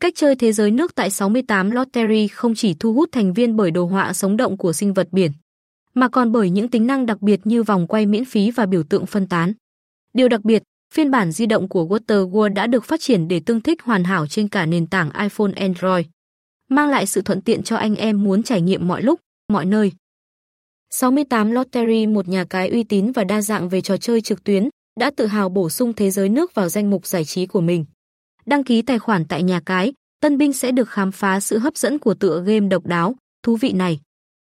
Cách chơi thế giới nước tại 68 Lottery không chỉ thu hút thành viên bởi đồ họa sống động của sinh vật biển, mà còn bởi những tính năng đặc biệt như vòng quay miễn phí và biểu tượng phân tán. Điều đặc biệt, phiên bản di động của Water World đã được phát triển để tương thích hoàn hảo trên cả nền tảng iPhone Android, mang lại sự thuận tiện cho anh em muốn trải nghiệm mọi lúc, mọi nơi. 68 Lottery, một nhà cái uy tín và đa dạng về trò chơi trực tuyến, đã tự hào bổ sung thế giới nước vào danh mục giải trí của mình. Đăng ký tài khoản tại nhà cái, tân binh sẽ được khám phá sự hấp dẫn của tựa game độc đáo, thú vị này.